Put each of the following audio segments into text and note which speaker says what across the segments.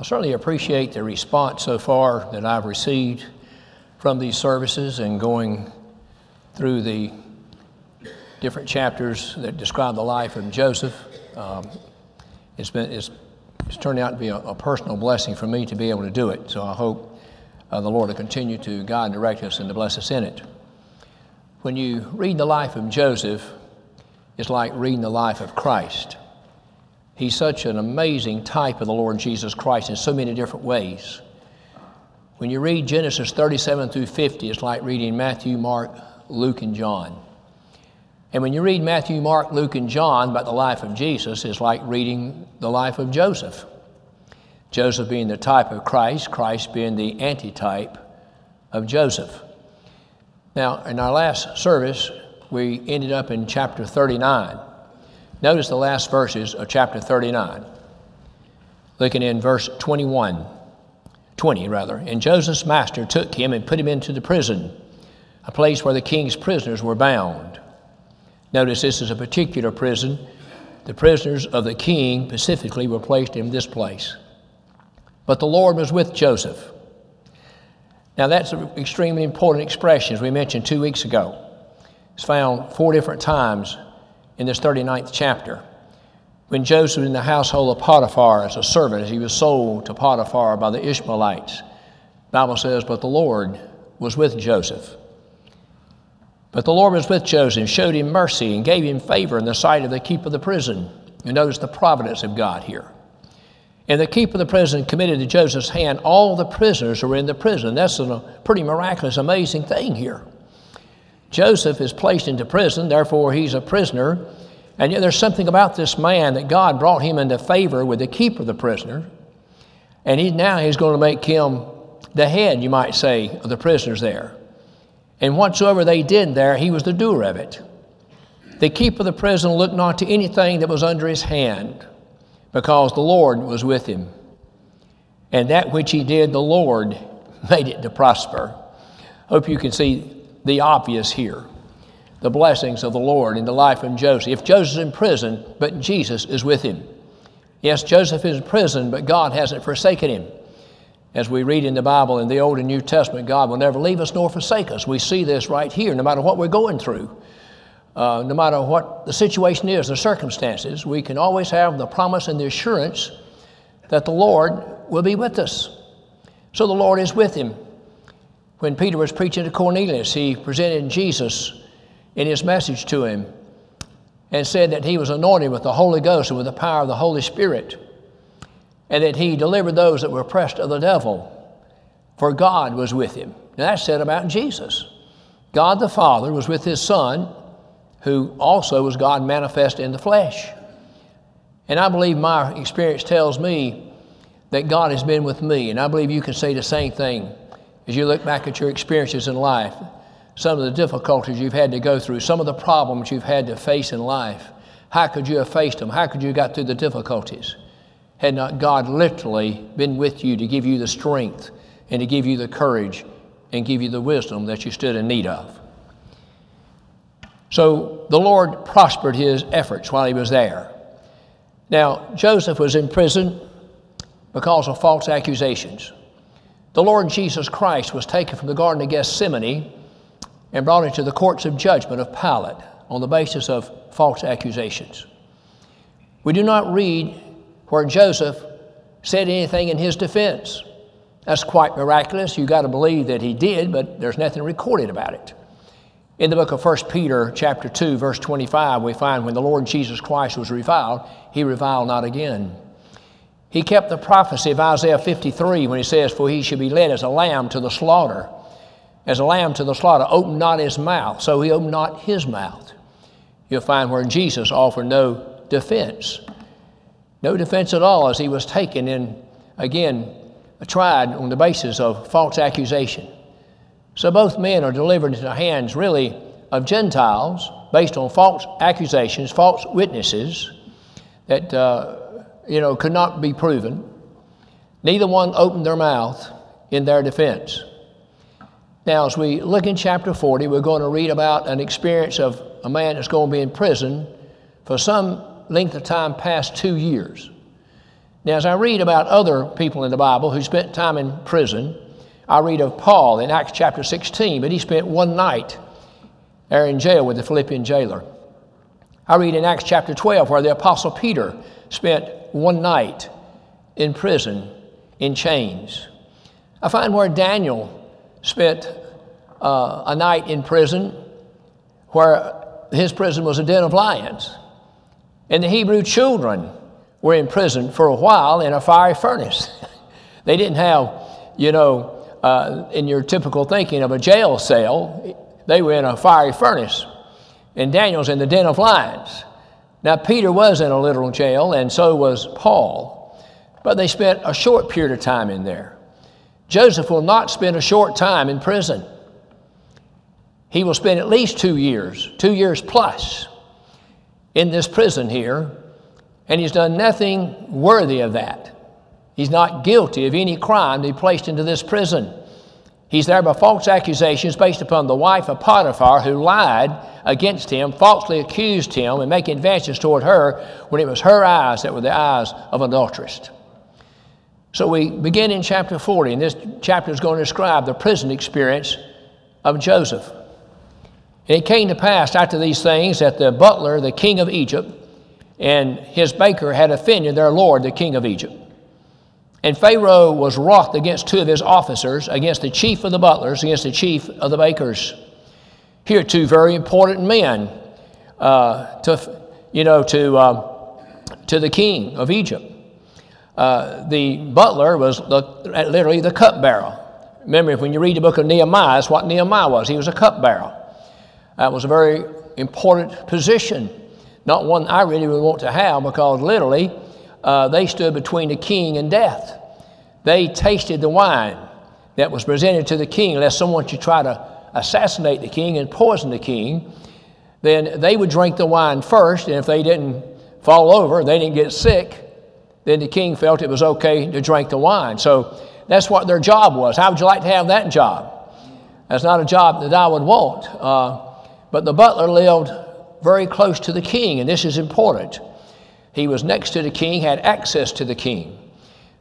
Speaker 1: I certainly appreciate the response so far that I've received from these services and going through the different chapters that describe the life of Joseph. Um, it's, been, it's, it's turned out to be a, a, personal blessing for me to be able to do it. So I hope uh, the Lord will continue to guide and direct us and to bless us in it. When you read the life of Joseph, it's like reading the life of Christ. He's such an amazing type of the Lord Jesus Christ in so many different ways. When you read Genesis 37 through 50, it's like reading Matthew, Mark, Luke, and John. And when you read Matthew, Mark, Luke, and John about the life of Jesus, it's like reading the life of Joseph. Joseph being the type of Christ, Christ being the antitype of Joseph. Now, in our last service, we ended up in chapter 39. Notice the last verses of chapter 39. Looking in verse 21, 20 rather. And Joseph's master took him and put him into the prison, a place where the king's prisoners were bound. Notice this is a particular prison. The prisoners of the king specifically were placed in this place. But the Lord was with Joseph. Now, that's an extremely important expression, as we mentioned two weeks ago. It's found four different times in this 39th chapter. When Joseph was in the household of Potiphar as a servant, as he was sold to Potiphar by the Ishmaelites, the Bible says, But the Lord was with Joseph. But the Lord was with Joseph, showed him mercy, and gave him favor in the sight of the keeper of the prison. You notice the providence of God here. And the keeper of the prison committed to Joseph's hand all the prisoners who were in the prison. That's a pretty miraculous, amazing thing here. Joseph is placed into prison, therefore, he's a prisoner. And yet, there's something about this man that God brought him into favor with the keeper of the prisoner. And he, now he's going to make him the head, you might say, of the prisoners there. And whatsoever they did there, he was the doer of it. The keeper of the prison looked not to anything that was under his hand, because the Lord was with him. And that which he did, the Lord made it to prosper. Hope you can see the obvious here the blessings of the Lord in the life of Joseph. If Joseph's in prison, but Jesus is with him. Yes, Joseph is in prison, but God hasn't forsaken him. As we read in the Bible in the Old and New Testament, God will never leave us nor forsake us. We see this right here, no matter what we're going through. Uh, no matter what the situation is, the circumstances, we can always have the promise and the assurance that the Lord will be with us. So the Lord is with him. When Peter was preaching to Cornelius, he presented Jesus in his message to him and said that he was anointed with the Holy Ghost and with the power of the Holy Spirit, and that he delivered those that were oppressed of the devil, for God was with him. Now that's said about Jesus. God the Father was with his Son, who also was God manifest in the flesh. And I believe my experience tells me that God has been with me, and I believe you can say the same thing as you look back at your experiences in life, some of the difficulties you've had to go through, some of the problems you've had to face in life, how could you have faced them? How could you have got through the difficulties? Had not God literally been with you to give you the strength and to give you the courage and give you the wisdom that you stood in need of? So the Lord prospered his efforts while he was there. Now, Joseph was in prison because of false accusations. The Lord Jesus Christ was taken from the Garden of Gethsemane and brought into the courts of judgment of Pilate on the basis of false accusations. We do not read where Joseph said anything in his defense. That's quite miraculous. You've got to believe that he did, but there's nothing recorded about it. In the book of 1 Peter, chapter 2, verse 25, we find when the Lord Jesus Christ was reviled, he reviled not again. He kept the prophecy of Isaiah 53 when he says, For he should be led as a lamb to the slaughter. As a lamb to the slaughter, open not his mouth. So he opened not his mouth. You'll find where Jesus offered no defense. No defense at all as he was taken and, again, tried on the basis of false accusation. So both men are delivered into the hands, really, of Gentiles based on false accusations, false witnesses that. Uh, you know, could not be proven. Neither one opened their mouth in their defense. Now, as we look in chapter 40, we're going to read about an experience of a man that's going to be in prison for some length of time past two years. Now, as I read about other people in the Bible who spent time in prison, I read of Paul in Acts chapter 16, but he spent one night there in jail with the Philippian jailer. I read in Acts chapter 12 where the Apostle Peter spent one night in prison in chains. I find where Daniel spent uh, a night in prison where his prison was a den of lions. And the Hebrew children were in prison for a while in a fiery furnace. they didn't have, you know, uh, in your typical thinking of a jail cell, they were in a fiery furnace. And Daniel's in the den of lions. Now, Peter was in a literal jail, and so was Paul, but they spent a short period of time in there. Joseph will not spend a short time in prison. He will spend at least two years, two years plus, in this prison here, and he's done nothing worthy of that. He's not guilty of any crime to be placed into this prison. He's there by false accusations based upon the wife of Potiphar who lied against him, falsely accused him, and making advances toward her when it was her eyes that were the eyes of an adulteress. So we begin in chapter 40, and this chapter is going to describe the prison experience of Joseph. And it came to pass after these things that the butler, the king of Egypt, and his baker had offended their lord, the king of Egypt. And Pharaoh was wroth against two of his officers, against the chief of the butlers, against the chief of the bakers. Here, two very important men uh, to, you know, to, uh, to the king of Egypt. Uh, the butler was the, literally the cupbearer. Remember, when you read the book of Nehemiah, that's what Nehemiah was. He was a cupbearer. That was a very important position, not one I really would want to have because literally uh, they stood between the king and death. They tasted the wine that was presented to the king, lest someone should try to assassinate the king and poison the king. Then they would drink the wine first, and if they didn't fall over, they didn't get sick, then the king felt it was okay to drink the wine. So that's what their job was. How would you like to have that job? That's not a job that I would want. Uh, but the butler lived very close to the king, and this is important. He was next to the king, had access to the king.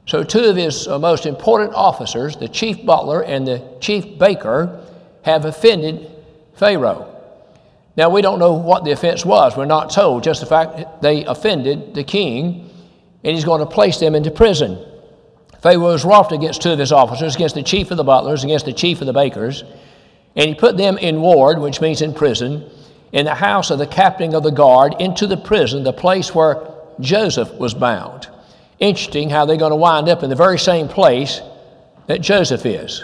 Speaker 1: So, two of his uh, most important officers, the chief butler and the chief baker, have offended Pharaoh. Now, we don't know what the offense was. We're not told, just the fact they offended the king, and he's going to place them into prison. Pharaoh was wroth against two of his officers, against the chief of the butlers, against the chief of the bakers. And he put them in ward, which means in prison, in the house of the captain of the guard, into the prison, the place where Joseph was bound. Interesting how they're going to wind up in the very same place that Joseph is.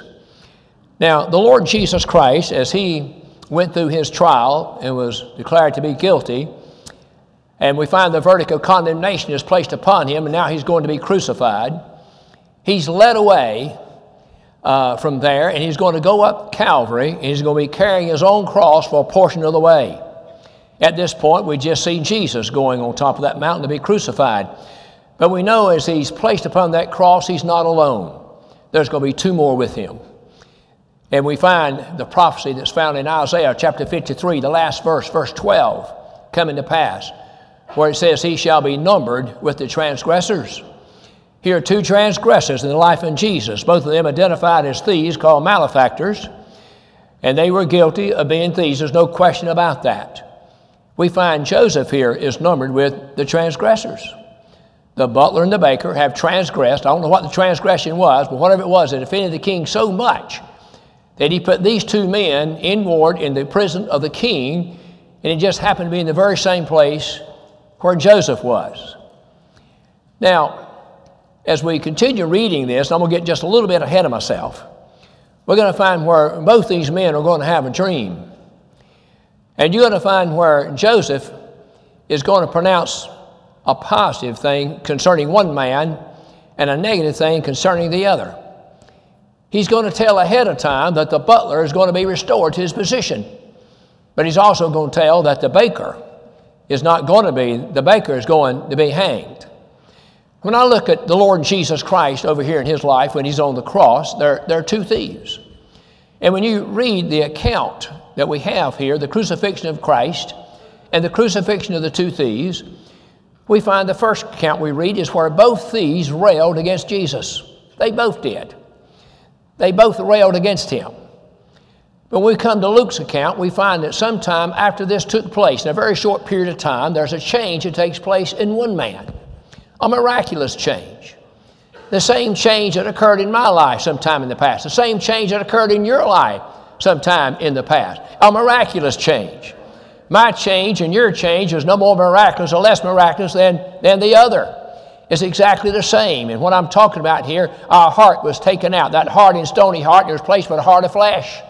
Speaker 1: Now, the Lord Jesus Christ, as he went through his trial and was declared to be guilty, and we find the verdict of condemnation is placed upon him, and now he's going to be crucified. He's led away uh, from there, and he's going to go up Calvary, and he's going to be carrying his own cross for a portion of the way. At this point, we just see Jesus going on top of that mountain to be crucified. But we know as he's placed upon that cross, he's not alone. There's going to be two more with him. And we find the prophecy that's found in Isaiah chapter 53, the last verse, verse 12, coming to pass, where it says, He shall be numbered with the transgressors. Here are two transgressors in the life of Jesus, both of them identified as thieves called malefactors, and they were guilty of being thieves. There's no question about that. We find Joseph here is numbered with the transgressors. The butler and the baker have transgressed. I don't know what the transgression was, but whatever it was, it offended the king so much that he put these two men in ward in the prison of the king, and it just happened to be in the very same place where Joseph was. Now, as we continue reading this, I'm going to get just a little bit ahead of myself. We're going to find where both these men are going to have a dream. And you're going to find where Joseph is going to pronounce a positive thing concerning one man and a negative thing concerning the other. He's going to tell ahead of time that the butler is going to be restored to his position. But he's also going to tell that the baker is not going to be, the baker is going to be hanged. When I look at the Lord Jesus Christ over here in his life when he's on the cross, there, there are two thieves. And when you read the account that we have here, the crucifixion of Christ and the crucifixion of the two thieves, we find the first account we read is where both thieves railed against Jesus. They both did. They both railed against him. But when we come to Luke's account, we find that sometime after this took place, in a very short period of time, there's a change that takes place in one man, a miraculous change. The same change that occurred in my life sometime in the past, the same change that occurred in your life sometime in the past, a miraculous change. My change and your change is no more miraculous or less miraculous than, than the other. It's exactly the same. And what I'm talking about here, our heart was taken out. That hard and stony heart and was replaced with a heart of flesh.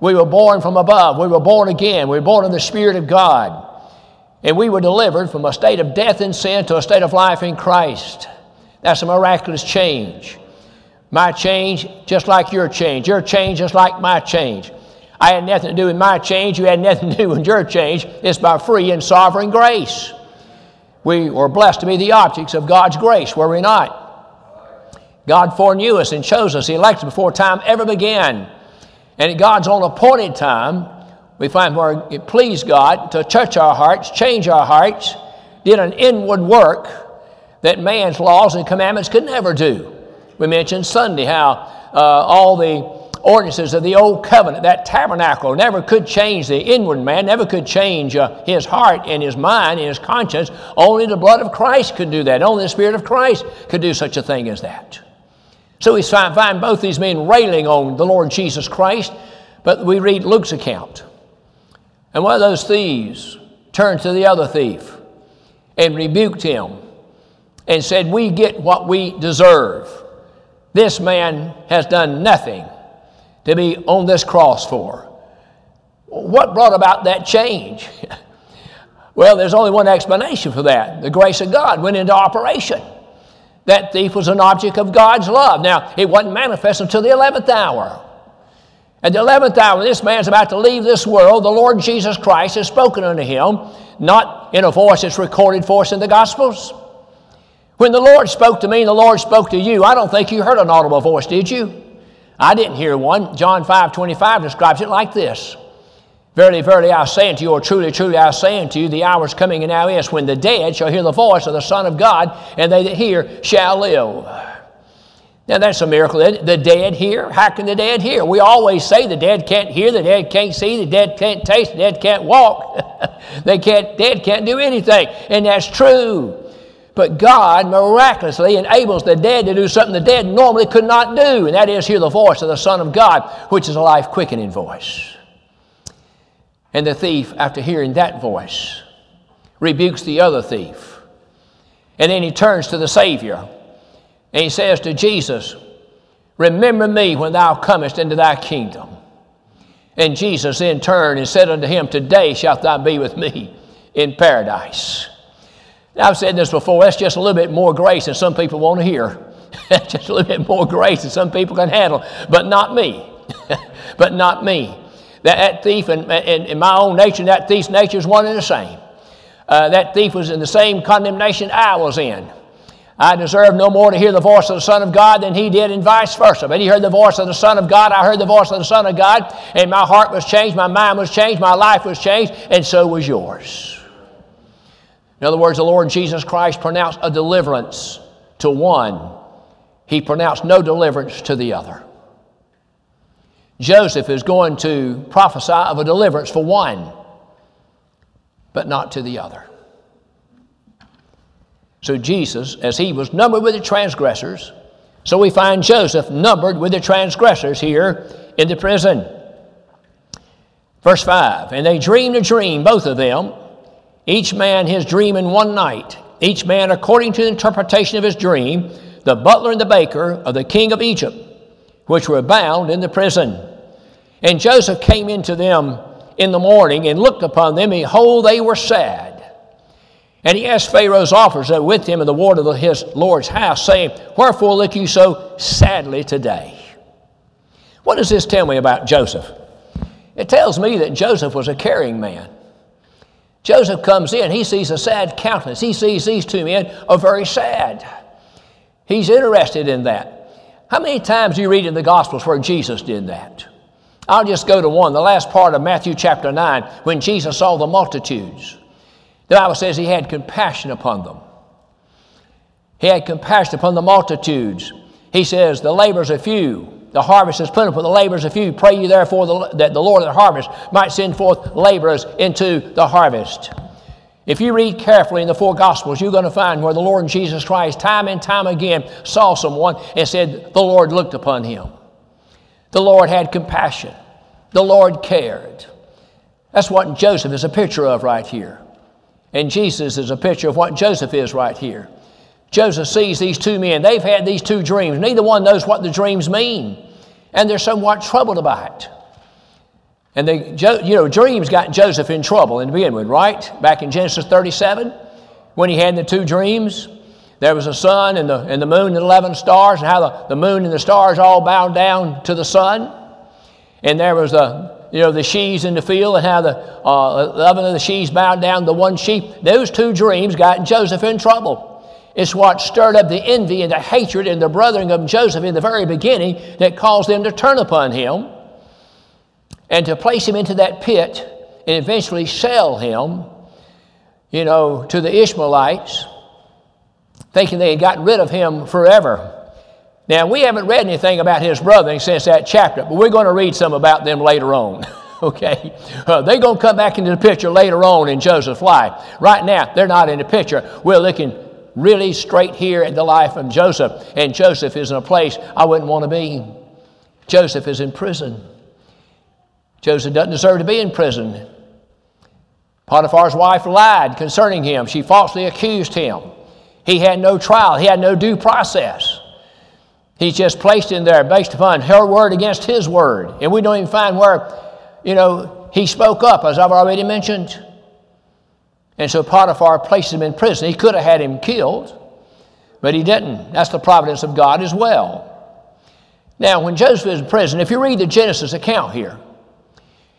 Speaker 1: We were born from above. We were born again. We were born in the Spirit of God. And we were delivered from a state of death and sin to a state of life in Christ. That's a miraculous change. My change, just like your change. Your change, just like my change. I had nothing to do with my change. You had nothing to do with your change. It's by free and sovereign grace. We were blessed to be the objects of God's grace, were we not? God foreknew us and chose us. He elected before time ever began. And at God's own appointed time, we find where it pleased God to touch our hearts, change our hearts, did an inward work that man's laws and commandments could never do. We mentioned Sunday how uh, all the ordinances of the old covenant, that tabernacle, never could change the inward man, never could change uh, his heart and his mind and his conscience. Only the blood of Christ could do that. Only the Spirit of Christ could do such a thing as that. So we find both these men railing on the Lord Jesus Christ, but we read Luke's account. And one of those thieves turned to the other thief and rebuked him and said, We get what we deserve. This man has done nothing to be on this cross for. What brought about that change? well, there's only one explanation for that. The grace of God went into operation. That thief was an object of God's love. Now, it wasn't manifest until the 11th hour. At the 11th hour, this man's about to leave this world. The Lord Jesus Christ has spoken unto him, not in a voice that's recorded for us in the Gospels. When the Lord spoke to me and the Lord spoke to you, I don't think you heard an audible voice, did you? I didn't hear one. John 5 25 describes it like this Verily, verily, I say unto you, or truly, truly, I say unto you, the hour is coming and now is when the dead shall hear the voice of the Son of God, and they that hear shall live. Now that's a miracle. The dead hear. How can the dead hear? We always say the dead can't hear, the dead can't see, the dead can't taste, the dead can't walk. they can't, dead can't do anything. And that's true. But God miraculously enables the dead to do something the dead normally could not do, and that is hear the voice of the Son of God, which is a life quickening voice. And the thief, after hearing that voice, rebukes the other thief. And then he turns to the Savior and he says to Jesus, Remember me when thou comest into thy kingdom. And Jesus then turned and said unto him, Today shalt thou be with me in paradise. I've said this before, that's just a little bit more grace than some people want to hear. just a little bit more grace than some people can handle, but not me. but not me. That, that thief, in, in, my own nature, that thief's nature is one and the same. Uh, that thief was in the same condemnation I was in. I deserved no more to hear the voice of the Son of God than he did, and vice versa. But he heard the voice of the Son of God, I heard the voice of the Son of God, and my heart was changed, my mind was changed, my life was changed, and so was yours. In other words, the Lord Jesus Christ pronounced a deliverance to one, he pronounced no deliverance to the other. Joseph is going to prophesy of a deliverance for one, but not to the other. So, Jesus, as he was numbered with the transgressors, so we find Joseph numbered with the transgressors here in the prison. Verse 5 And they dreamed a dream, both of them each man his dream in one night, each man according to the interpretation of his dream, the butler and the baker of the king of Egypt, which were bound in the prison. And Joseph came into them in the morning and looked upon them, and behold, they were sad. And he asked Pharaoh's officers that with him in the ward of his Lord's house, saying, Wherefore look you so sadly today? What does this tell me about Joseph? It tells me that Joseph was a caring man. Joseph comes in, he sees a sad countenance. He sees these two men are very sad. He's interested in that. How many times do you read in the Gospels where Jesus did that? I'll just go to one, the last part of Matthew chapter 9, when Jesus saw the multitudes. The Bible says he had compassion upon them. He had compassion upon the multitudes. He says, The labors are few, the harvest is plentiful, the labors are few. Pray you therefore the, that the Lord of the harvest might send forth laborers into the harvest. If you read carefully in the four Gospels, you're going to find where the Lord Jesus Christ, time and time again, saw someone and said, The Lord looked upon him. The Lord had compassion. The Lord cared. That's what Joseph is a picture of right here. And Jesus is a picture of what Joseph is right here. Joseph sees these two men. They've had these two dreams. Neither one knows what the dreams mean. And they're somewhat troubled about it. And they, you know, dreams got Joseph in trouble in the beginning with, right? Back in Genesis 37, when he had the two dreams, there was a sun and the, and the moon and 11 stars, and how the, the moon and the stars all bowed down to the sun. And there was the, you know, the sheaves in the field, and how the uh, 11 of the sheaves bowed down to one sheep. Those two dreams got Joseph in trouble. It's what stirred up the envy and the hatred and the brothering of Joseph in the very beginning that caused them to turn upon him and to place him into that pit and eventually sell him, you know, to the Ishmaelites, thinking they had gotten rid of him forever. Now, we haven't read anything about his brothering since that chapter, but we're going to read some about them later on. okay? Uh, they're going to come back into the picture later on in Joseph's life. Right now, they're not in the picture. We're looking really straight here at the life of Joseph, and Joseph is in a place I wouldn't want to be. Joseph is in prison. Joseph doesn't deserve to be in prison. Potiphar's wife lied concerning him. She falsely accused him. He had no trial, he had no due process. He's just placed in there based upon her word against his word. And we don't even find where, you know, he spoke up, as I've already mentioned. And so Potiphar placed him in prison. He could have had him killed, but he didn't. That's the providence of God as well. Now, when Joseph is in prison, if you read the Genesis account here,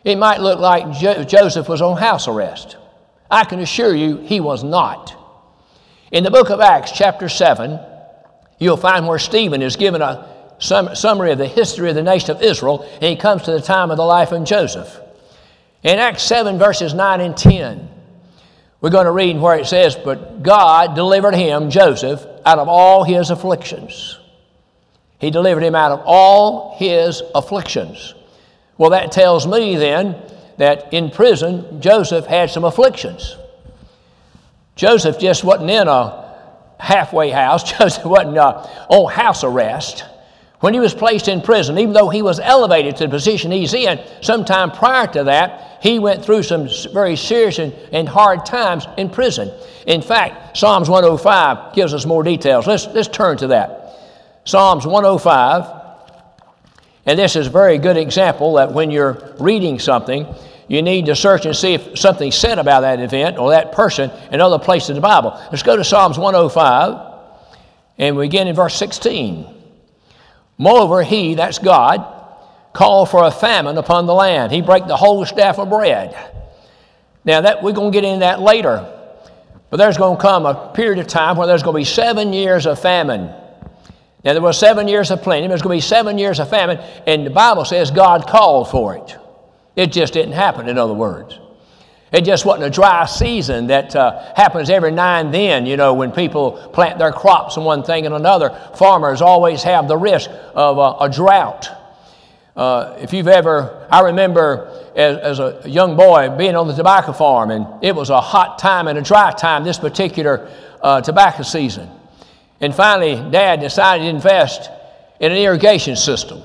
Speaker 1: it might look like jo- Joseph was on house arrest. I can assure you he was not. In the book of Acts, chapter 7, you'll find where Stephen is given a sum- summary of the history of the nation of Israel, and he comes to the time of the life of Joseph. In Acts 7, verses 9 and 10, we're going to read where it says, But God delivered him, Joseph, out of all his afflictions. He delivered him out of all his afflictions. Well, that tells me then that in prison, Joseph had some afflictions. Joseph just wasn't in a halfway house, Joseph wasn't uh, on house arrest. When he was placed in prison, even though he was elevated to the position he's in, sometime prior to that, he went through some very serious and, and hard times in prison. In fact, Psalms 105 gives us more details. Let's, let's turn to that. Psalms 105, and this is a very good example that when you're reading something, you need to search and see if something's said about that event or that person in other places in the Bible. Let's go to Psalms 105, and we begin in verse 16. Moreover, he, that's God, called for a famine upon the land. He break the whole staff of bread. Now that we're going to get into that later. But there's going to come a period of time where there's going to be seven years of famine. Now there was seven years of plenty. There's going to be seven years of famine, and the Bible says God called for it. It just didn't happen. In other words, it just wasn't a dry season that uh, happens every now and then, you know, when people plant their crops and one thing and another. Farmers always have the risk of uh, a drought. Uh, if you've ever, I remember as, as, a young boy being on the tobacco farm, and it was a hot time and a dry time this particular uh, tobacco season. And finally, Dad decided to invest in an irrigation system.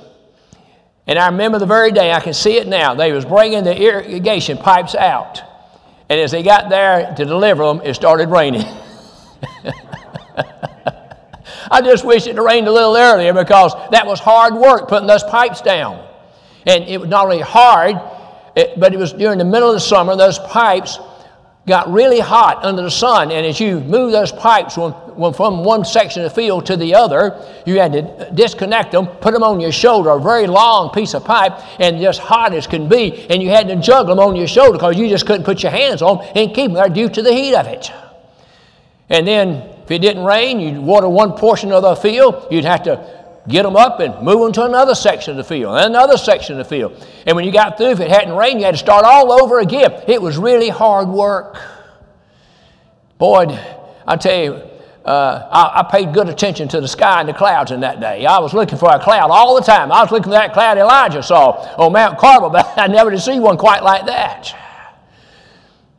Speaker 1: And I remember the very day, I can see it now, they was bringing the irrigation pipes out. And as they got there to deliver them, it started raining. I just wish it had rained a little earlier because that was hard work putting those pipes down. And it was not only hard, it, but it was during the middle of the summer, those pipes got really hot under the sun. And as you move those pipes from, one section of the field to the other, you had to disconnect them, put them on your shoulder, a very long piece of pipe, and just hot as can be. And you had to juggle them on your shoulder because you just couldn't put your hands on them and keep them there due to the heat of it. And then if it didn't rain, you'd water one portion of the field, you'd have to get them up and move them to another section of the field, another section of the field. And when you got through, if it hadn't rained, you had to start all over again. It was really hard work. Boy, I tell you, uh, I, I, paid good attention to the sky and the clouds in that day. I was looking for a cloud all the time. I was looking for that cloud Elijah saw on Mount Carmel, but I never did see one quite like that.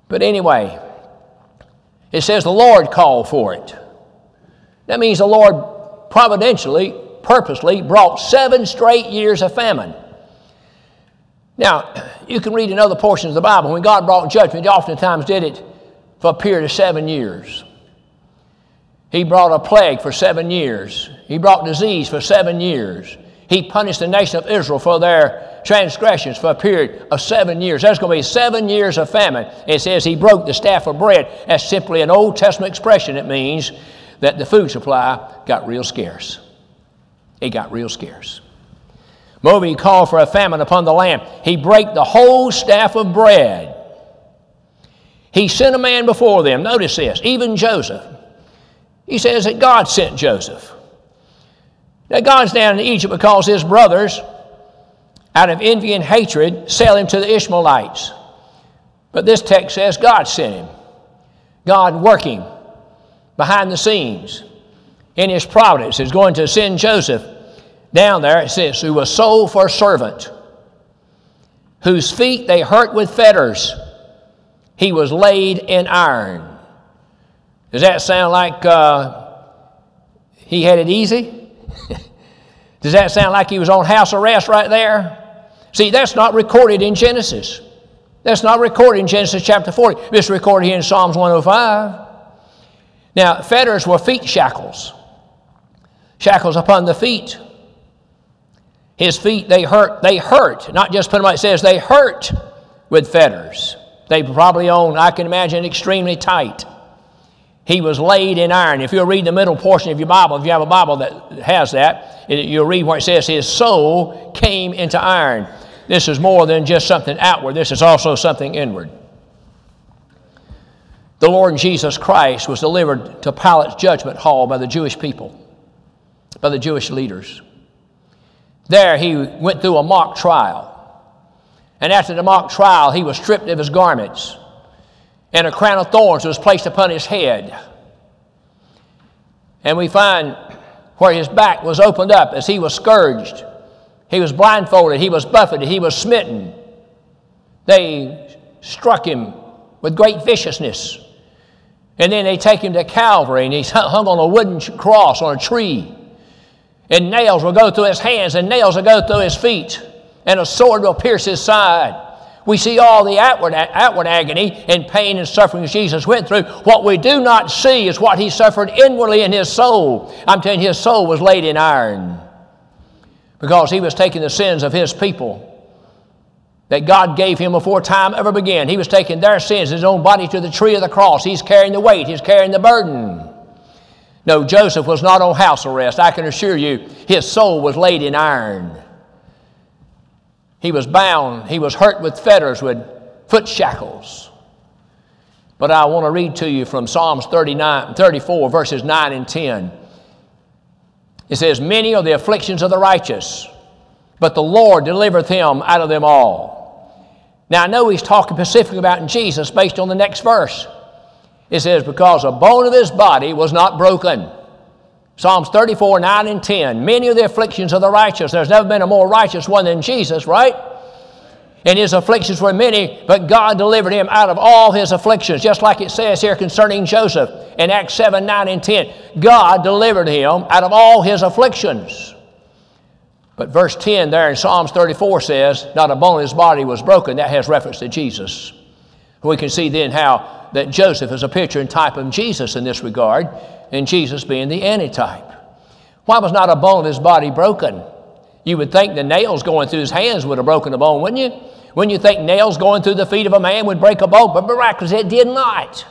Speaker 1: But anyway, it says the Lord called for it. That means the Lord providentially, purposely brought seven straight years of famine. Now, you can read in other portions of the Bible when God brought judgment, He oftentimes did it for a period of seven years. He brought a plague for seven years. He brought disease for seven years. He punished the nation of Israel for their transgressions for a period of seven years. There's going to be seven years of famine. It says he broke the staff of bread. That's simply an Old Testament expression. It means that the food supply got real scarce. It got real scarce. He called for a famine upon the land. He brake the whole staff of bread. He sent a man before them. Notice this, even Joseph. He says that God sent Joseph. Now, God's down in Egypt because his brothers, out of envy and hatred, sell him to the Ishmaelites. But this text says God sent him. God working behind the scenes in his providence is going to send Joseph down there. It says, who was sold for a servant, whose feet they hurt with fetters. He was laid in iron. Does that sound like uh, he had it easy? Does that sound like he was on house arrest right there? See, that's not recorded in Genesis. That's not recorded in Genesis chapter 40. It's recorded here in Psalms 105. Now, fetters were feet shackles, shackles upon the feet. His feet, they hurt, they hurt. Not just put them like it says, they hurt with fetters. They probably own, I can imagine, extremely tight. He was laid in iron. If you'll read the middle portion of your Bible, if you have a Bible that has that, you'll read where it says, His soul came into iron. This is more than just something outward, this is also something inward. The Lord Jesus Christ was delivered to Pilate's judgment hall by the Jewish people, by the Jewish leaders. There he went through a mock trial. And after the mock trial, he was stripped of his garments and a crown of thorns was placed upon his head. And we find where his back was opened up as he was scourged. He was blindfolded, he was buffeted, he was smitten. They struck him with great viciousness. And then they take him to Calvary and he's hung on a wooden cross on a tree. And nails will go through his hands and nails will go through his feet. And a sword will pierce his side. We see all the outward, outward agony and pain and suffering Jesus went through. What we do not see is what he suffered inwardly in his soul. I'm telling you, his soul was laid in iron because he was taking the sins of his people that God gave him before time ever began. He was taking their sins, his own body, to the tree of the cross. He's carrying the weight, he's carrying the burden. No, Joseph was not on house arrest. I can assure you, his soul was laid in iron. He was bound, he was hurt with fetters, with foot shackles. But I want to read to you from Psalms 39, 34, verses 9 and 10. It says, Many are the afflictions of the righteous, but the Lord delivereth him out of them all. Now I know he's talking specifically about Jesus based on the next verse. It says, Because a bone of his body was not broken. Psalms 34, 9 and 10. Many of the afflictions of the righteous. There's never been a more righteous one than Jesus, right? And his afflictions were many, but God delivered him out of all his afflictions, just like it says here concerning Joseph in Acts 7, 9, and 10. God delivered him out of all his afflictions. But verse 10 there in Psalms 34 says, Not a bone of his body was broken. That has reference to Jesus. We can see then how that Joseph is a picture and type of Jesus in this regard and Jesus being the antitype. Why was not a bone of his body broken? You would think the nails going through his hands would have broken the bone, wouldn't you? When you think nails going through the feet of a man would break a bone, but miraculously it did not.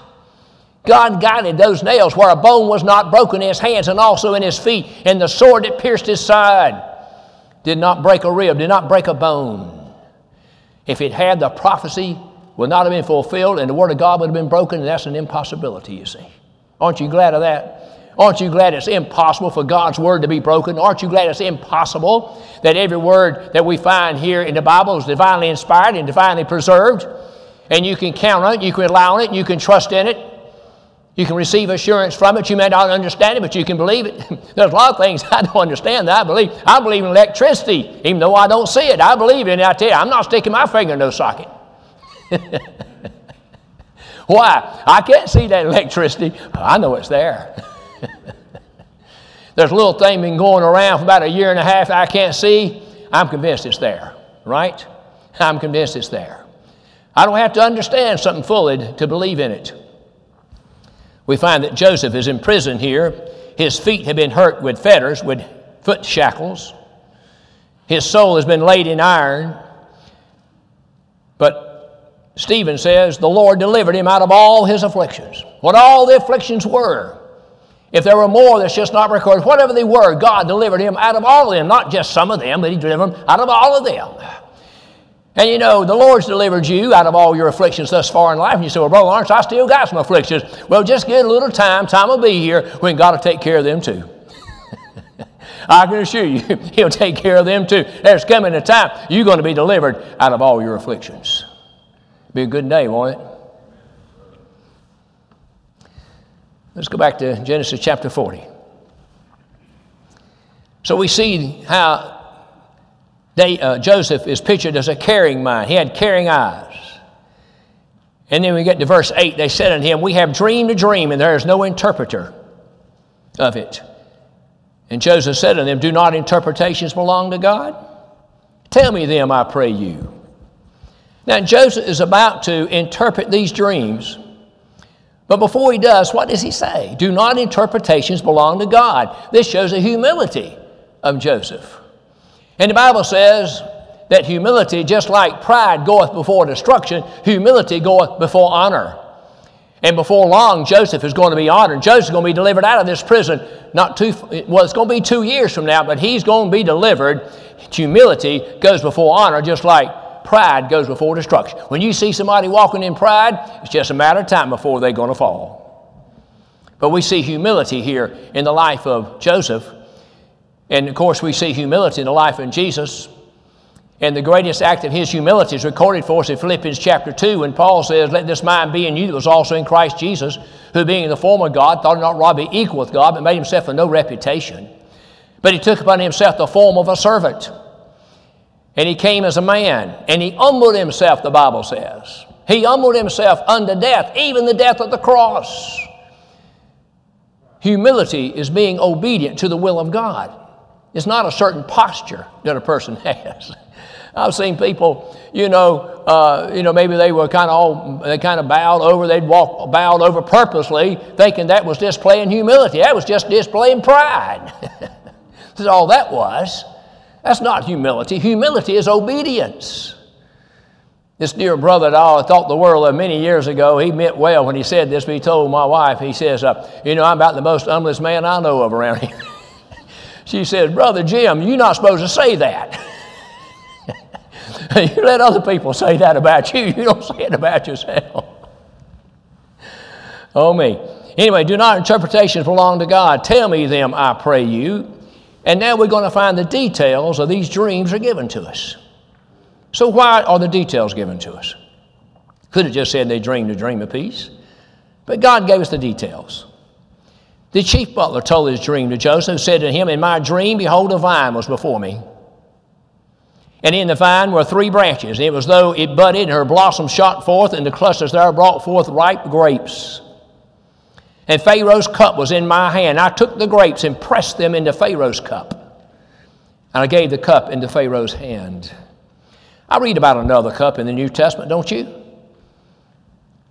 Speaker 1: God guided those nails where a bone was not broken in his hands and also in his feet, and the sword that pierced his side did not break a rib, did not break a bone. If it had, the prophecy would not have been fulfilled, and the word of God would have been broken, and that's an impossibility, you see. Aren't you glad of that? Aren't you glad it's impossible for God's word to be broken? Aren't you glad it's impossible that every word that we find here in the Bible is divinely inspired and divinely preserved? And you can count on it, you can rely on it, you can trust in it. You can receive assurance from it. You may not understand it, but you can believe it. There's a lot of things I don't understand that I believe. I believe in electricity, even though I don't see it. I believe in it. I tell you, I'm not sticking my finger in no socket. Why? I can't see that electricity. I know it's there. There's a little thing been going around for about a year and a half I can't see. I'm convinced it's there, right? I'm convinced it's there. I don't have to understand something fully to believe in it. We find that Joseph is in prison here. His feet have been hurt with fetters, with foot shackles. His soul has been laid in iron. Stephen says the Lord delivered him out of all his afflictions. What all the afflictions were. If there were more that's just not recorded, whatever they were, God delivered him out of all of them, not just some of them, but He delivered him out of all of them. And you know, the Lord's delivered you out of all your afflictions thus far in life. And you say, Well, Brother Lawrence, I still got some afflictions. Well, just get a little time. Time will be here when God will take care of them too. I can assure you, He'll take care of them too. There's coming a time you're going to be delivered out of all your afflictions. Be a good day, won't it? Let's go back to Genesis chapter 40. So we see how they, uh, Joseph is pictured as a caring mind. He had caring eyes. And then we get to verse 8. They said unto him, We have dreamed a dream, and there is no interpreter of it. And Joseph said unto them, Do not interpretations belong to God? Tell me them, I pray you. Now, Joseph is about to interpret these dreams but before he does, what does he say? Do not interpretations belong to God? This shows the humility of Joseph. And the Bible says that humility, just like pride goeth before destruction, humility goeth before honor. And before long, Joseph is going to be honored. Joseph's going to be delivered out of this prison. Not too well. It's going to be two years from now, but he's going to be delivered. Humility goes before honor, just like pride goes before destruction. When you see somebody walking in pride, it's just a matter of time before they're going to fall. But we see humility here in the life of Joseph. And of course, we see humility in the life of Jesus. And the greatest act of his humility is recorded for us in Philippians chapter 2 when Paul says, Let this mind be in you that was also in Christ Jesus, who being in the form of God, thought not robbery to be equal with God, but made himself of no reputation. But he took upon himself the form of a servant and he came as a man, and he humbled himself, the Bible says. He humbled himself unto death, even the death of the cross. Humility is being obedient to the will of God. It's not a certain posture that a person has. I've seen people, you know, uh, you know, maybe they were kind of all, they kind of bowed over, they'd walk bowed over purposely, thinking that was displaying humility. That was just displaying pride. That's all that was. That's not humility. Humility is obedience. This dear brother that I thought the world of many years ago, he meant well when he said this, but he told my wife, he says, uh, You know, I'm about the most humblest man I know of around here. she says, Brother Jim, you're not supposed to say that. you let other people say that about you, you don't say it about yourself. oh, me. Anyway, do not interpretations belong to God. Tell me them, I pray you. And now we're going to find the details of these dreams are given to us. So, why are the details given to us? Could have just said they dreamed a dream of peace, but God gave us the details. The chief butler told his dream to Joseph, said to him, In my dream, behold, a vine was before me. And in the vine were three branches. It was though it budded, and her blossoms shot forth, and the clusters there brought forth ripe grapes. And Pharaoh's cup was in my hand. I took the grapes and pressed them into Pharaoh's cup. And I gave the cup into Pharaoh's hand. I read about another cup in the New Testament, don't you?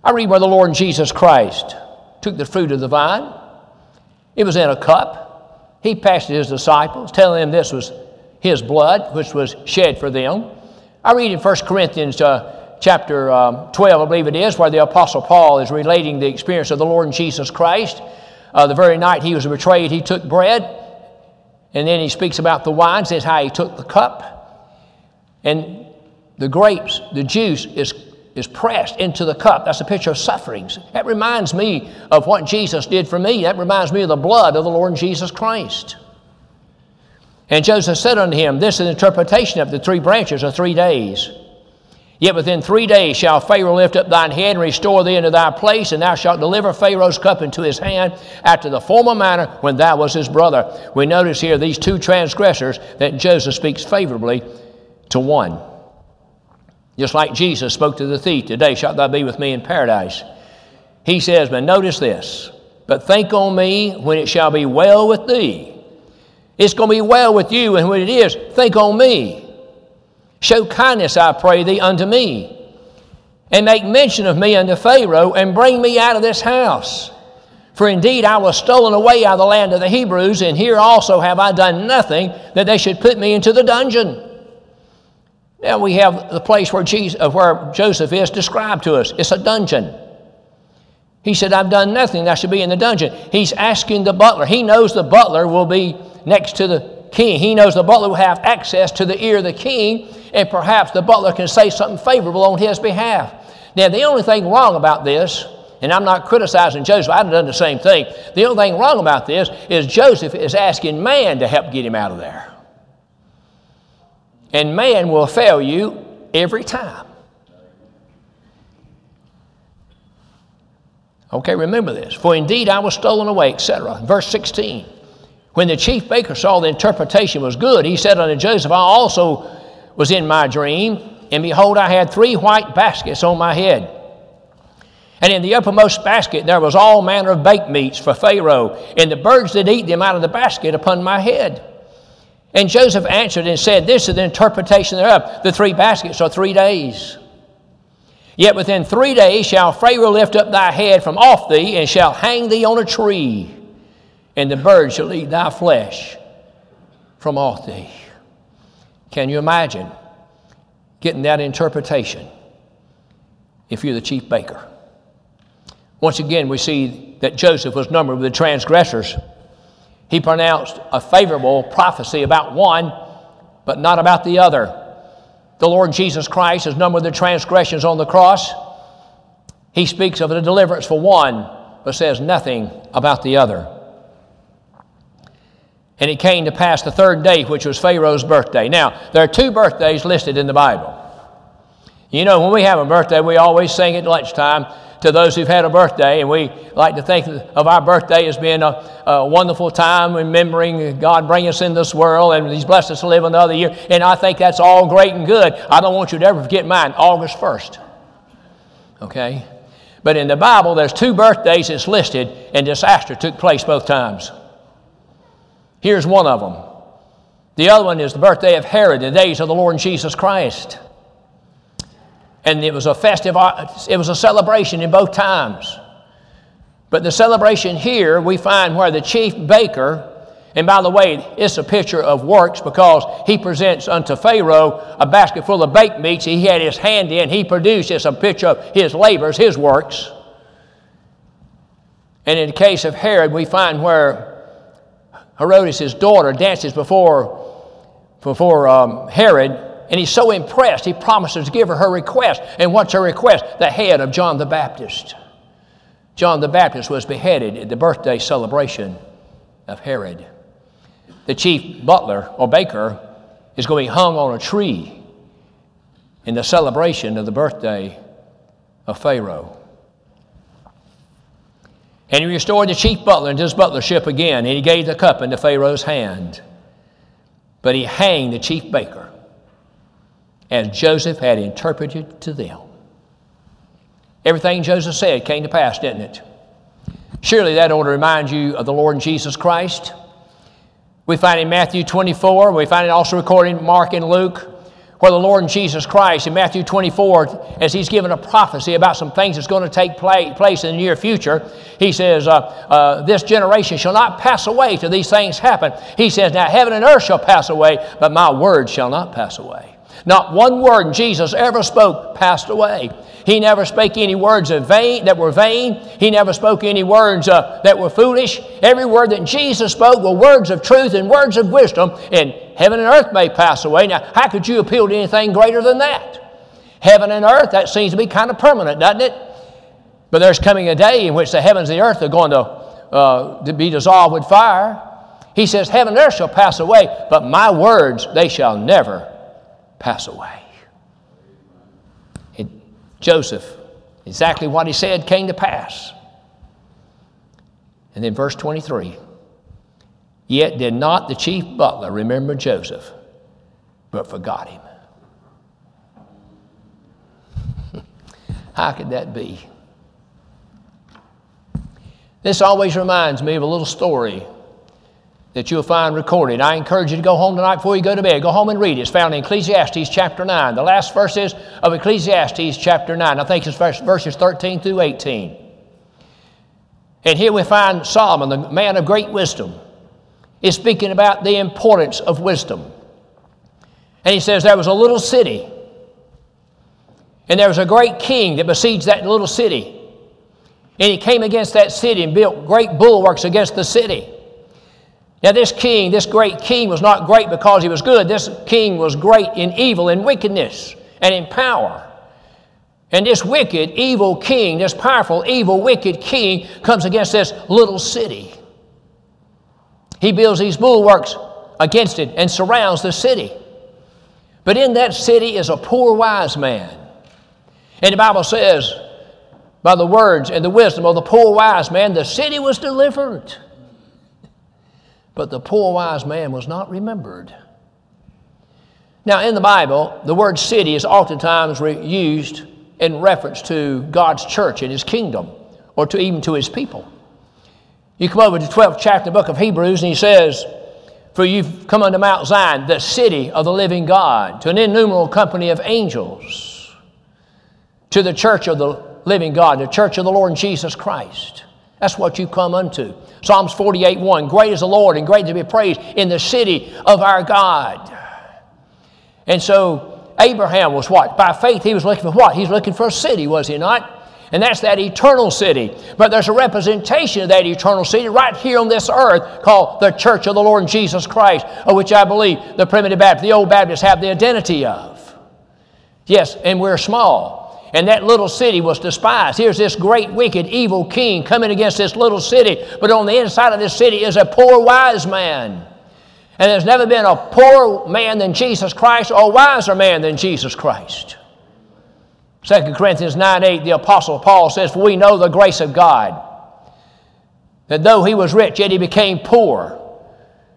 Speaker 1: I read where the Lord Jesus Christ took the fruit of the vine. It was in a cup. He passed to his disciples, telling them this was his blood, which was shed for them. I read in 1 Corinthians uh, chapter um, 12, I believe it is, where the Apostle Paul is relating the experience of the Lord Jesus Christ. Uh, the very night he was betrayed, he took bread, and then he speaks about the wine, says how he took the cup, and the grapes, the juice is, is pressed into the cup. That's a picture of sufferings. That reminds me of what Jesus did for me. That reminds me of the blood of the Lord Jesus Christ. And Joseph said unto him, This is an interpretation of the three branches of three days. Yet within three days shall Pharaoh lift up thine head and restore thee into thy place, and thou shalt deliver Pharaoh's cup into his hand after the former manner when thou was his brother. We notice here these two transgressors that Joseph speaks favorably to one. Just like Jesus spoke to the thief, Today shalt thou be with me in paradise. He says, But notice this, but think on me when it shall be well with thee. It's going to be well with you, and when it is, think on me. Show kindness, I pray thee, unto me, and make mention of me unto Pharaoh, and bring me out of this house. For indeed I was stolen away out of the land of the Hebrews, and here also have I done nothing that they should put me into the dungeon. Now we have the place where, Jesus, uh, where Joseph is described to us. It's a dungeon. He said, I've done nothing that should be in the dungeon. He's asking the butler. He knows the butler will be next to the king. He knows the butler will have access to the ear of the king, and perhaps the butler can say something favorable on his behalf. Now, the only thing wrong about this, and I'm not criticizing Joseph, I'd have done the same thing. The only thing wrong about this is Joseph is asking man to help get him out of there. And man will fail you every time. Okay, remember this. For indeed I was stolen away, etc. Verse 16. When the chief baker saw the interpretation was good, he said unto Joseph, I also was in my dream, and behold, I had three white baskets on my head. And in the uppermost basket there was all manner of baked meats for Pharaoh, and the birds did eat them out of the basket upon my head. And Joseph answered and said, This is the interpretation thereof. The three baskets are three days. Yet within three days shall Pharaoh lift up thy head from off thee, and shall hang thee on a tree and the birds shall eat thy flesh from off thee. Can you imagine getting that interpretation if you're the chief baker? Once again, we see that Joseph was numbered with the transgressors. He pronounced a favorable prophecy about one, but not about the other. The Lord Jesus Christ is numbered with the transgressions on the cross. He speaks of a deliverance for one, but says nothing about the other. And it came to pass the third day, which was Pharaoh's birthday. Now, there are two birthdays listed in the Bible. You know, when we have a birthday, we always sing at lunchtime to those who've had a birthday, and we like to think of our birthday as being a, a, wonderful time, remembering God bring us in this world, and He's blessed us to live another year. And I think that's all great and good. I don't want you to ever forget mine, August 1st. Okay? But in the Bible, there's two birthdays that's listed, and disaster took place both times. Here's one of them. The other one is the birthday of Herod, the days of the Lord Jesus Christ. And it was a festive, uh, it was a celebration in both times. But the celebration here, we find where the chief baker, and by the way, it's a picture of works because he presents unto Pharaoh a basket full of baked meats. He had his hand in, he produced. It's a picture of his labors, his works. And in the case of Herod, we find where Herodias' daughter dances before, before um, Herod, and he's so impressed, he promises to give her her request. And what's her request? The head of John the Baptist. John the Baptist was beheaded at the birthday celebration of Herod. The chief butler or baker is going to be hung on a tree in the celebration of the birthday of Pharaoh. And he restored the chief butler into his butlership again, and he gave the cup into Pharaoh's hand. But he hanged the chief baker, as Joseph had interpreted to them. Everything Joseph said came to pass, didn't it? Surely that ought to remind you of the Lord Jesus Christ. We find in Matthew 24, we find it also recorded in Mark and Luke where the Lord Jesus Christ in Matthew 24, as he's given a prophecy about some things that's going to take place in the near future, he says, uh, uh, This generation shall not pass away till these things happen. He says, Now heaven and earth shall pass away, but my word shall not pass away. Not one word Jesus ever spoke passed away. He never spake any words of vain that were vain. He never spoke any words uh, that were foolish. Every word that Jesus spoke were words of truth and words of wisdom. And heaven and earth may pass away. Now, how could you appeal to anything greater than that? Heaven and earth, that seems to be kind of permanent, doesn't it? But there's coming a day in which the heavens and the earth are going to, uh, to be dissolved with fire. He says, Heaven and earth shall pass away, but my words, they shall never pass away. Joseph, exactly what he said came to pass. And then verse 23 Yet did not the chief butler remember Joseph, but forgot him. How could that be? This always reminds me of a little story that you'll find recorded. I encourage you to go home tonight before you go to bed. Go home and read it. It's found in Ecclesiastes chapter 9. The last verses of Ecclesiastes chapter 9. I think it's verses 13 through 18. And here we find Solomon, the man of great wisdom, is speaking about the importance of wisdom. And he says, There was a little city, and there was a great king that besieged that little city. And he came against that city and built great bulwarks against the city. Now, this king, this great king, was not great because he was good. This king was great in evil and wickedness and in power. And this wicked, evil king, this powerful, evil, wicked king, comes against this little city. He builds these bulwarks against it and surrounds the city. But in that city is a poor wise man. And the Bible says, by the words and the wisdom of the poor wise man, the city was delivered. But the poor wise man was not remembered. Now, in the Bible, the word city is oftentimes re- used in reference to God's church and His kingdom, or to even to His people. You come over to the 12th chapter of the book of Hebrews, and He says, For you've come unto Mount Zion, the city of the living God, to an innumerable company of angels, to the church of the living God, the church of the Lord Jesus Christ. That's what you come unto. Psalms 48 1 Great is the Lord and great to be praised in the city of our God. And so Abraham was what? By faith, he was looking for what? He's looking for a city, was he not? And that's that eternal city. But there's a representation of that eternal city right here on this earth called the Church of the Lord Jesus Christ, of which I believe the primitive Baptists, the old Baptists have the identity of. Yes, and we're small. And that little city was despised. Here's this great, wicked, evil king coming against this little city. But on the inside of this city is a poor, wise man. And there's never been a poorer man than Jesus Christ or a wiser man than Jesus Christ. 2 Corinthians 9 8, the Apostle Paul says, For we know the grace of God, that though he was rich, yet he became poor,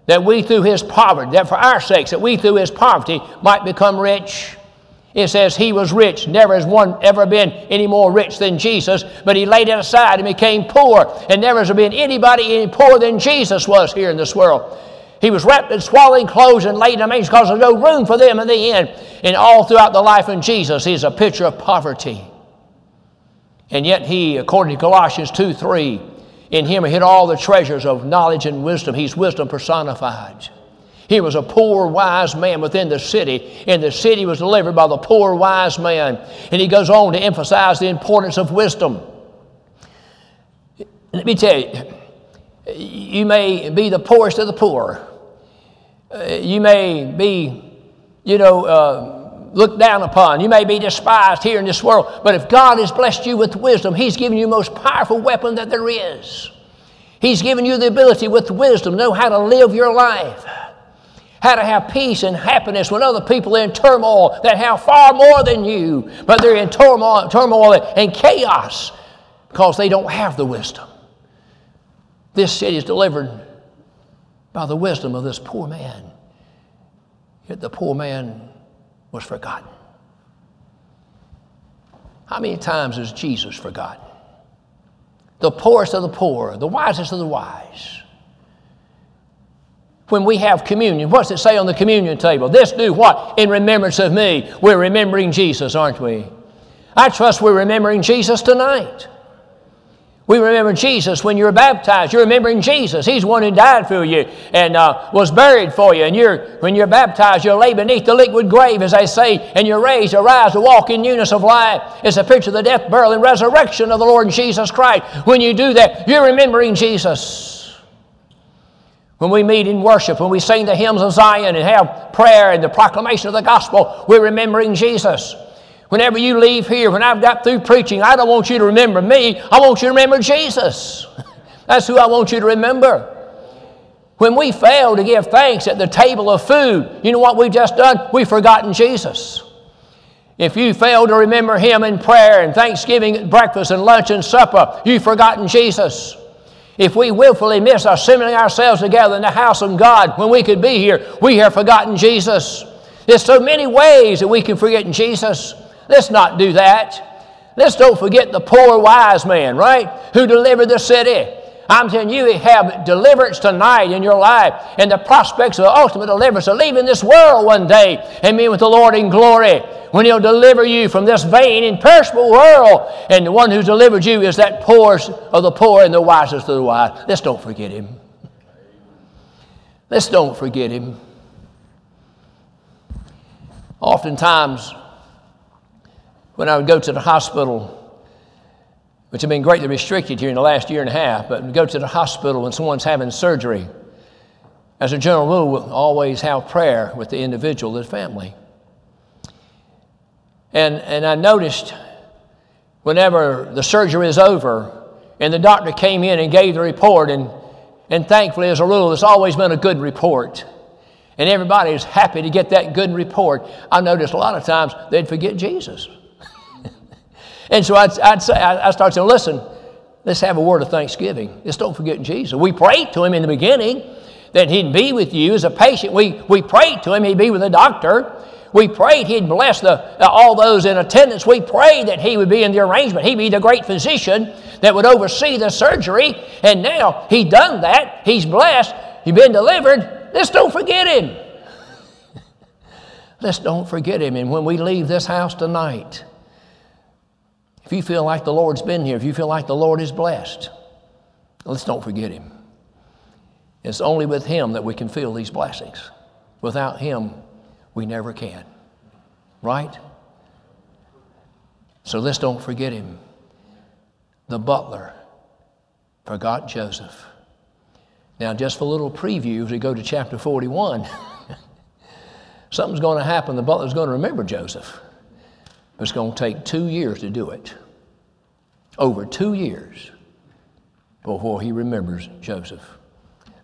Speaker 1: that we through his poverty, that for our sakes, that we through his poverty might become rich. It says he was rich. Never has one ever been any more rich than Jesus, but he laid it aside and became poor. And never has there been anybody any poorer than Jesus was here in this world. He was wrapped in swaddling clothes and laid in a manger because there's no room for them in the end. And all throughout the life of Jesus, he's a picture of poverty. And yet he, according to Colossians 2 3, in him are hid all the treasures of knowledge and wisdom. He's wisdom personified. He was a poor, wise man within the city, and the city was delivered by the poor, wise man. And he goes on to emphasize the importance of wisdom. Let me tell you, you may be the poorest of the poor. Uh, you may be, you know, uh, looked down upon. You may be despised here in this world. But if God has blessed you with wisdom, He's given you the most powerful weapon that there is. He's given you the ability with wisdom to know how to live your life how to have peace and happiness when other people are in turmoil that have far more than you, but they're in turmoil, turmoil and chaos because they don't have the wisdom. This city is delivered by the wisdom of this poor man. Yet the poor man was forgotten. How many times is Jesus forgotten? The poorest of the poor, the wisest of the wise when we have communion. What's it say on the communion table? This do what? In remembrance of me. We're remembering Jesus, aren't we? I trust we're remembering Jesus tonight. We remember Jesus when you're baptized. You're remembering Jesus. He's the one who died for you and uh, was buried for you. And you're, when you're baptized, you're laid beneath the liquid grave, as they say, and you're raised, arise to walk in newness of life. It's a picture of the death, burial, and resurrection of the Lord Jesus Christ. When you do that, you're remembering Jesus when we meet in worship, when we sing the hymns of Zion and have prayer and the proclamation of the gospel, we're remembering Jesus. Whenever you leave here, when I've got through preaching, I don't want you to remember me. I want you to remember Jesus. That's who I want you to remember. When we fail to give thanks at the table of food, you know what we've just done? We've forgotten Jesus. If you fail to remember Him in prayer and thanksgiving, at breakfast and lunch and supper, you've forgotten Jesus. If we willfully miss assembling ourselves together in the house of God when we could be here, we have forgotten Jesus. There's so many ways that we can forget Jesus. Let's not do that. Let's don't forget the poor wise man, right? Who delivered the city. I'm telling you, you have deliverance tonight in your life and the prospects of the ultimate deliverance of leaving this world one day and being with the Lord in glory when He'll deliver you from this vain and perishable world. And the one who delivered you is that poorest of the poor and the wisest of the wise. Let's don't forget Him. Let's don't forget Him. Oftentimes, when I would go to the hospital, which have been greatly restricted here in the last year and a half, but go to the hospital when someone's having surgery, as a general rule, we'll always have prayer with the individual, the family. And, and I noticed whenever the surgery is over and the doctor came in and gave the report, and, and thankfully, as a rule, it's always been a good report. And everybody is happy to get that good report. I noticed a lot of times they'd forget Jesus. And so I'd, I'd say, I start saying, listen, let's have a word of thanksgiving. Just don't forget Jesus. We prayed to him in the beginning that he'd be with you as a patient. We, we prayed to him he'd be with the doctor. We prayed he'd bless the, uh, all those in attendance. We prayed that he would be in the arrangement. He'd be the great physician that would oversee the surgery. And now he's done that. He's blessed. He's been delivered. Let's don't forget him. Let's don't forget him. And when we leave this house tonight, if you feel like the Lord's been here, if you feel like the Lord is blessed, let's don't forget Him. It's only with Him that we can feel these blessings. Without Him, we never can. Right? So let's don't forget Him. The butler forgot Joseph. Now, just for a little preview, as we go to chapter 41, something's going to happen. The butler's going to remember Joseph. But it's going to take two years to do it. Over two years before he remembers Joseph.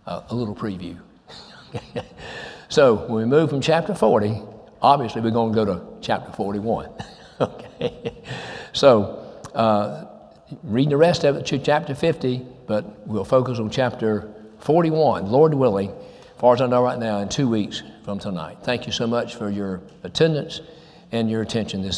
Speaker 1: Uh, a little preview. so when we move from chapter 40, obviously we're going to go to chapter 41. okay? So uh, read the rest of it to chapter 50, but we'll focus on chapter 41, Lord willing, as far as I know right now, in two weeks from tonight. Thank you so much for your attendance and your attention this